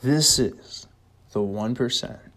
This is the 1%.